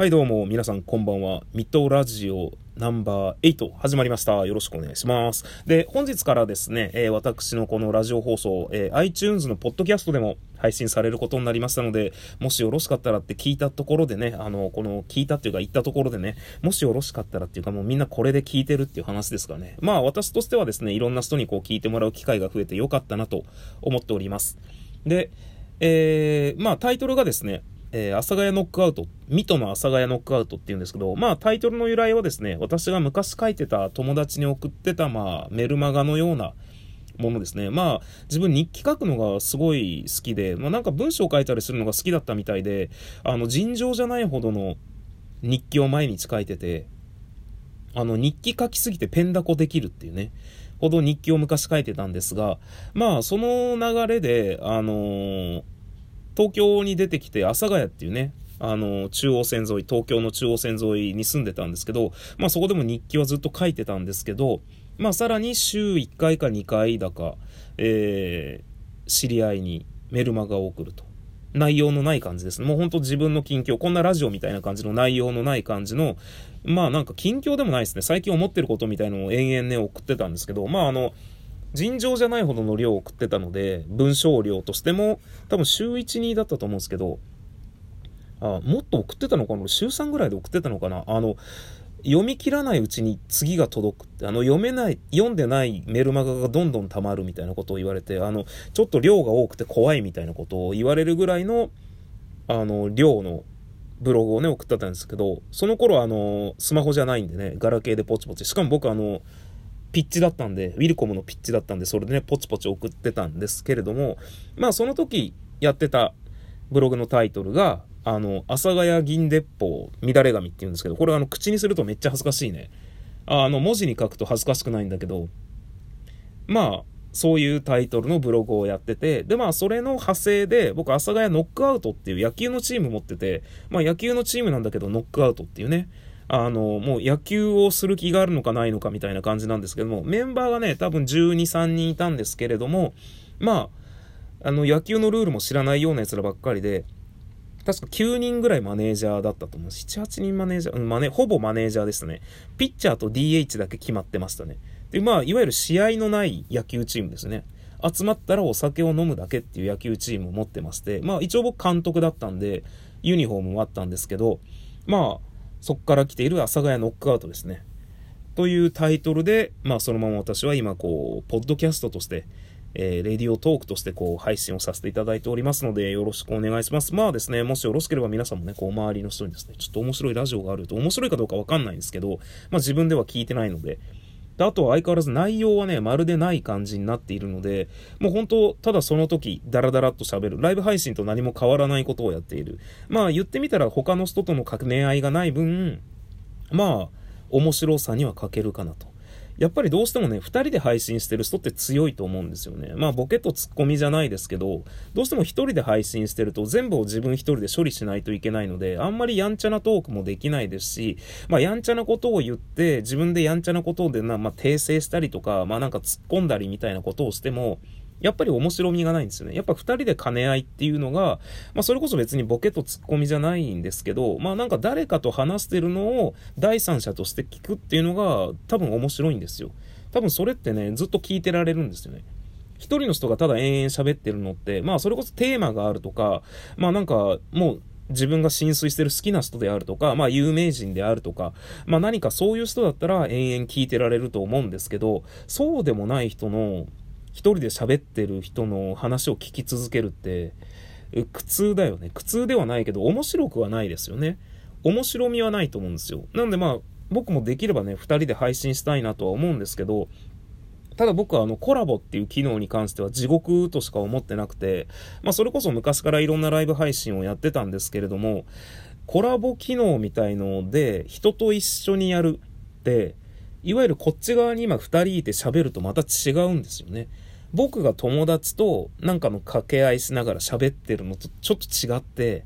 はいどうも皆さんこんばんは。ミトラジオナンバー8始まりました。よろしくお願いします。で、本日からですね、えー私のこのラジオ放送、えー iTunes のポッドキャストでも配信されることになりましたので、もしよろしかったらって聞いたところでね、あの、この聞いたっていうか言ったところでね、もしよろしかったらっていうかもうみんなこれで聞いてるっていう話ですかね。まあ私としてはですね、いろんな人にこう聞いてもらう機会が増えてよかったなと思っております。で、えー、まあタイトルがですね、えー、阿佐ヶ谷ノックアウト、ミトの阿佐ヶ谷ノックアウトっていうんですけど、まあタイトルの由来はですね、私が昔書いてた友達に送ってた、まあメルマガのようなものですね。まあ自分日記書くのがすごい好きで、まあなんか文章書いたりするのが好きだったみたいで、あの尋常じゃないほどの日記を毎日書いてて、あの日記書きすぎてペンダコできるっていうね、ほど日記を昔書いてたんですが、まあその流れで、あのー東京に出てきて、阿佐ヶ谷っていうね、あの、中央線沿い、東京の中央線沿いに住んでたんですけど、まあそこでも日記はずっと書いてたんですけど、まあさらに週1回か2回だか、えー、知り合いにメルマガを送ると。内容のない感じですね。もうほんと自分の近況、こんなラジオみたいな感じの内容のない感じの、まあなんか近況でもないですね。最近思ってることみたいのを延々ね送ってたんですけど、まああの、尋常じゃないほどの量を送ってたので、文章量としても、多分週1、2だったと思うんですけど、あ、もっと送ってたのかな？週3ぐらいで送ってたのかな？あの、読み切らないうちに次が届くって、あの、読めない、読んでないメルマガがどんどん溜まるみたいなことを言われて、あの、ちょっと量が多くて怖いみたいなことを言われるぐらいの、あの、量のブログをね、送ってたんですけど、その頃あの、スマホじゃないんでね、ガラケーでポチポチ。しかも僕あの、ピッチだったんで、ウィルコムのピッチだったんで、それでね、ポチポチ送ってたんですけれども、まあその時やってたブログのタイトルが、あの、阿佐ヶ谷銀鉄砲乱れ紙って言うんですけど、これあの、口にするとめっちゃ恥ずかしいね。あの、文字に書くと恥ずかしくないんだけど、まあ、そういうタイトルのブログをやってて、で、まあ、それの派生で、僕、阿佐ヶ谷ノックアウトっていう野球のチーム持ってて、まあ、野球のチームなんだけど、ノックアウトっていうね、あの、もう野球をする気があるのかないのかみたいな感じなんですけども、メンバーがね、多分12、3人いたんですけれども、まあ、あの、野球のルールも知らないような奴らばっかりで、確か9人ぐらいマネージャーだったと思う。7、8人マネージャー、うん、マネ、ほぼマネージャーですね。ピッチャーと DH だけ決まってましたね。で、まあ、いわゆる試合のない野球チームですね。集まったらお酒を飲むだけっていう野球チームを持ってまして、まあ、一応僕監督だったんで、ユニフォームもあったんですけど、まあ、そこから来ている阿佐ヶ谷ノックアウトですね。というタイトルで、まあそのまま私は今こう、ポッドキャストとして、えー、レディオトークとしてこう、配信をさせていただいておりますので、よろしくお願いします。まあですね、もしよろしければ皆さんもね、こう、周りの人にですね、ちょっと面白いラジオがあると、面白いかどうかわかんないんですけど、まあ自分では聞いてないので、であとは相変わらず内容はね、まるでない感じになっているので、もう本当、ただその時、ダラダラっと喋る。ライブ配信と何も変わらないことをやっている。まあ言ってみたら他の人との関連合いがない分、まあ、面白さには欠けるかなと。やっぱりどうしてもね、二人で配信してる人って強いと思うんですよね。まあ、ボケとツッコミじゃないですけど、どうしても一人で配信してると全部を自分一人で処理しないといけないので、あんまりやんちゃなトークもできないですし、まあ、やんちゃなことを言って、自分でやんちゃなことでな、まあ、訂正したりとか、まあ、なんか突っ込んだりみたいなことをしても、やっぱり面白みがないんですよね。やっぱ二人で兼ね合いっていうのが、まあそれこそ別にボケとツッコミじゃないんですけど、まあなんか誰かと話してるのを第三者として聞くっていうのが多分面白いんですよ。多分それってね、ずっと聞いてられるんですよね。一人の人がただ延々喋ってるのって、まあそれこそテーマがあるとか、まあなんかもう自分が浸水してる好きな人であるとか、まあ有名人であるとか、まあ何かそういう人だったら延々聞いてられると思うんですけど、そうでもない人の一人で喋ってる人の話を聞き続けるって、苦痛だよね。苦痛ではないけど、面白くはないですよね。面白みはないと思うんですよ。なんでまあ、僕もできればね、二人で配信したいなとは思うんですけど、ただ僕はあのコラボっていう機能に関しては地獄としか思ってなくて、まあそれこそ昔からいろんなライブ配信をやってたんですけれども、コラボ機能みたいので人と一緒にやるって、いわゆるこっち側に今二人いて喋るとまた違うんですよね。僕が友達となんかの掛け合いしながら喋ってるのとちょっと違って、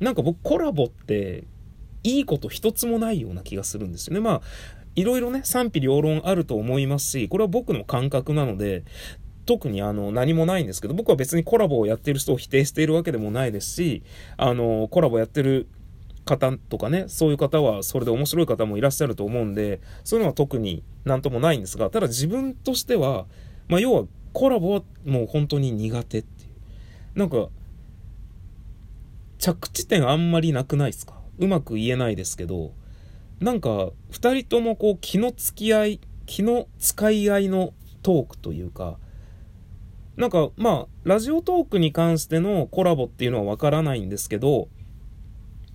なんか僕コラボっていいこと一つもないような気がするんですよね。まあ、いろいろね、賛否両論あると思いますし、これは僕の感覚なので、特にあの何もないんですけど、僕は別にコラボをやってる人を否定しているわけでもないですし、あの、コラボやってる方とかね、そういう方はそれで面白い方もいらっしゃると思うんで、そういうのは特になんともないんですが、ただ自分としては、まあ要はコラボはもう本当に苦手っていう。なんか、着地点あんまりなくないですか？うまく言えないですけど、なんか、二人ともこう気の付き合い、気の使い合いのトークというか、なんか、まあ、ラジオトークに関してのコラボっていうのはわからないんですけど、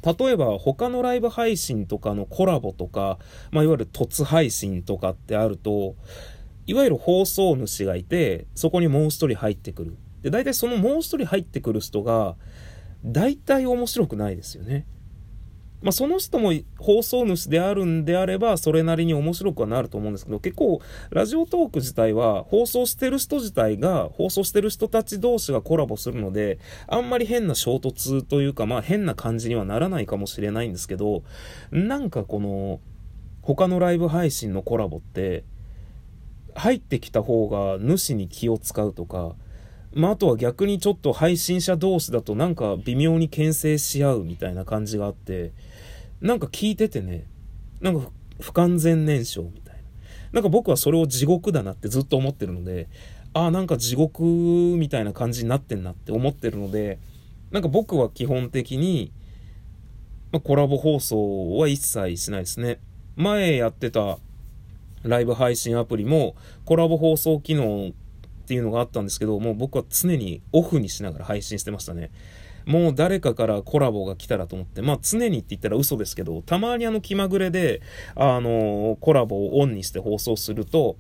例えば他のライブ配信とかのコラボとか、まあ、いわゆる突配信とかってあると、いわゆる放送主がいて、そこにもう一人入ってくる。で、大体そのもう一人入ってくる人が、大体面白くないですよね。まあ、その人も放送主であるんであれば、それなりに面白くはなると思うんですけど、結構、ラジオトーク自体は、放送してる人自体が、放送してる人たち同士がコラボするので、あんまり変な衝突というか、まあ変な感じにはならないかもしれないんですけど、なんかこの、他のライブ配信のコラボって、入ってきた方が主に気を使うとか、まあ、あとは逆にちょっと配信者同士だとなんか微妙に牽制し合うみたいな感じがあって、なんか聞いててね、なんか不完全燃焼みたいな。なんか僕はそれを地獄だなってずっと思ってるので、ああ、なんか地獄みたいな感じになってんなって思ってるので、なんか僕は基本的に、まあ、コラボ放送は一切しないですね。前やってたライブ配信アプリもコラボ放送機能っていうのがあったんですけど、もう僕は常にオフにしながら配信してましたね。もう誰かからコラボが来たらと思って、まあ常にって言ったら嘘ですけど、たまにあの気まぐれで、あの、コラボをオンにして放送すると、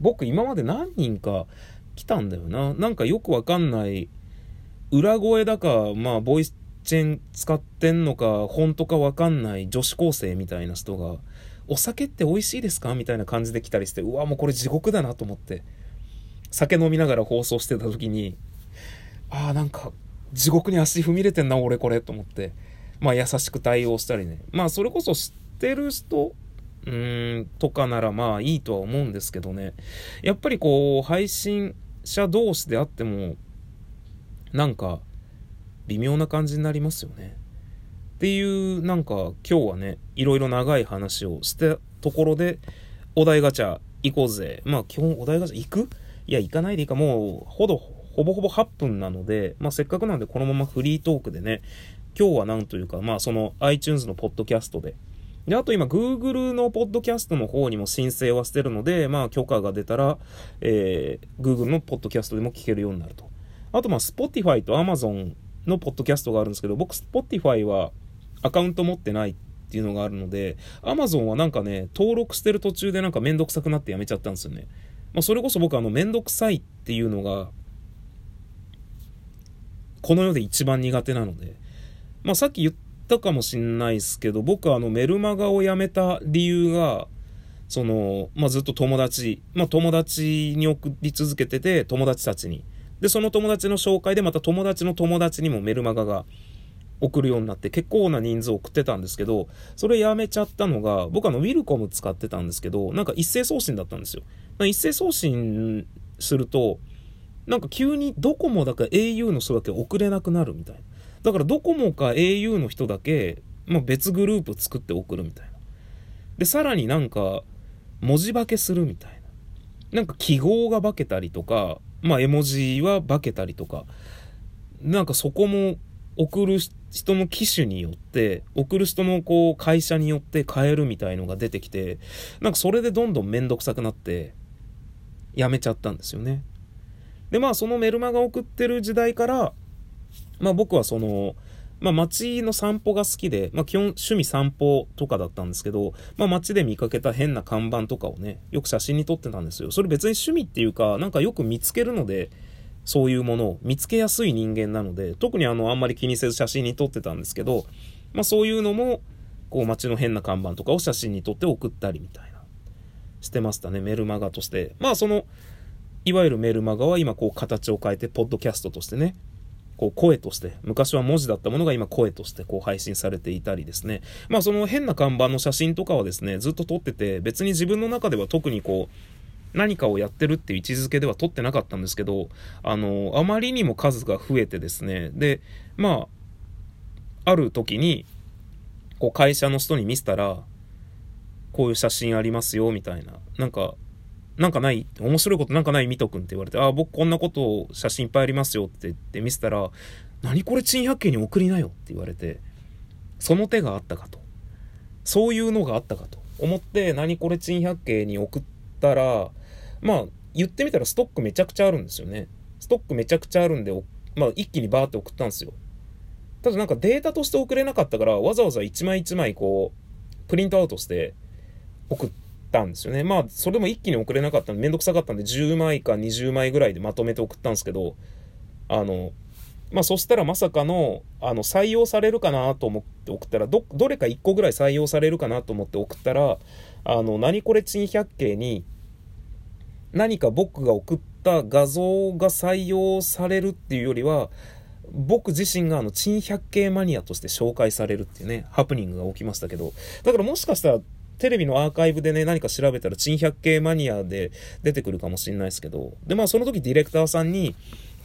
僕今まで何人か来たんだよな。なんかよくわかんない、裏声だか、まあボイスチェン使ってんのか、本当かわかんない女子高生みたいな人が、お酒って美味しいですか？みたいな感じで来たりして、うわ、もうこれ地獄だなと思って。酒飲みながら放送してた時に、ああ、なんか、地獄に足踏み入れてんな、俺これ、と思って、まあ優しく対応したりね。まあそれこそ知ってる人、うん、とかならまあいいとは思うんですけどね。やっぱりこう、配信者同士であっても、なんか、微妙な感じになりますよね。っていう、なんか今日はね、いろいろ長い話をしたところで、お題ガチャ行こうぜ。まあ基本お題ガチャ行く？いや、行かないでいいか、もう、ほど、ほぼほぼ8分なので、まあ、せっかくなんでこのままフリートークでね、今日はなんというか、まあ、その iTunes のポッドキャストで、で、あと今、Google のポッドキャストの方にも申請はしてるので、まあ、許可が出たら、えー、Google のポッドキャストでも聞けるようになると。あと、まあ、Spotify と Amazon のポッドキャストがあるんですけど、僕、Spotify はアカウント持ってないっていうのがあるので、Amazon はなんかね、登録してる途中でなんかめんどくさくなってやめちゃったんですよね。まあ、それこそ僕あの、めんどくさいっていうのが、この世で一番苦手なので、まあ、さっき言ったかもしんないですけど、僕はあの、メルマガを辞めた理由が、その、まあ、ずっと友達、まあ、友達に送り続けてて、友達たちに。で、その友達の紹介でまた友達の友達にもメルマガが送るようになって結構な人数送ってたんですけど、それやめちゃったのが、僕あの、ウィルコム使ってたんですけど、なんか一斉送信だったんですよ。一斉送信すると、なんか急にドコモだか au の人だけ送れなくなるみたいな。だからドコモか au の人だけ、まあ、別グループ作って送るみたいな。で、さらになんか文字化けするみたいな。なんか記号が化けたりとか、まあ絵文字は化けたりとか、なんかそこも送る人の機種によって、送る人のこう会社によって変えるみたいのが出てきて、なんかそれでどんどんめんどくさくなって、やめちゃったんですよね。で、まあ、そのメルマガ送ってる時代から、まあ僕はその、まあ街の散歩が好きで、まあ基本趣味散歩とかだったんですけど、まあ街で見かけた変な看板とかをね、よく写真に撮ってたんですよ。それ別に趣味っていうか、なんかよく見つけるので、そういうものを見つけやすい人間なので、特にあの、あんまり気にせず写真に撮ってたんですけど、まあそういうのも、こう街の変な看板とかを写真に撮って送ったりみたいな。してましたね、メルマガとして。まあ、その、いわゆるメルマガは今こう形を変えて、ポッドキャストとしてね、こう声として、昔は文字だったものが今声としてこう配信されていたりですね。まあその変な看板の写真とかはですね、ずっと撮ってて、別に自分の中では特にこう、何かをやってるっていう位置づけでは撮ってなかったんですけど、あの、あまりにも数が増えてですね、で、まあ、ある時に、こう会社の人に見せたら、こういう写真ありますよ、みたいな。なんか、なんかない？面白いことなんかない？ミト君って言われて、あ、僕こんなことを写真いっぱいありますよって言って見せたら、何これ珍百景に送りなよって言われて、その手があったかと。そういうのがあったかと思って、何これ珍百景に送ったら、まあ、言ってみたらストックめちゃくちゃあるんですよね。ストックめちゃくちゃあるんで、まあ、一気にバーって送ったんですよ。ただなんかデータとして送れなかったから、わざわざ1枚1枚こう、プリントアウトして送ったんですよね。まあ、それでも一気に送れなかったんで、めんどくさかったんで、10枚か20枚ぐらいでまとめて送ったんですけど、あの、まあ、そしたらまさかの、あの、採用されるかなと思って送ったら、ど、どれか1個ぐらい採用されるかなと思って送ったら、あの、何これ珍百景に、何か僕が送った画像が採用されるっていうよりは、僕自身があの、珍百景マニアとして紹介されるっていうね、ハプニングが起きましたけど、だからもしかしたら、テレビのアーカイブでね、何か調べたら、珍百景マニアで出てくるかもしれないですけど、で、まあその時ディレクターさんに、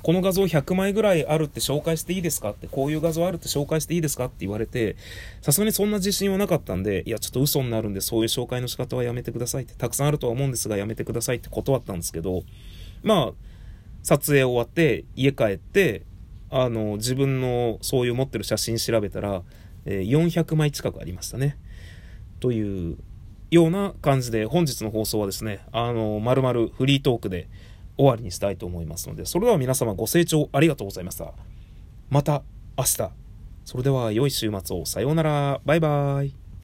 この画像100枚ぐらいあるって紹介していいですかって、こういう画像あるって紹介していいですかって言われて、さすがにそんな自信はなかったんで、いや、ちょっと嘘になるんで、そういう紹介の仕方はやめてくださいって、たくさんあるとは思うんですが、やめてくださいって断ったんですけど、まあ、撮影終わって、家帰って、あの、自分のそういう持ってる写真調べたら、え、400枚近くありましたね。というような感じで、本日の放送はですね、あの、まるまるフリートークで、終わりにしたいと思いますので、それでは皆様ご清聴ありがとうございました。また明日。それでは良い週末を。さようなら。バイバイ。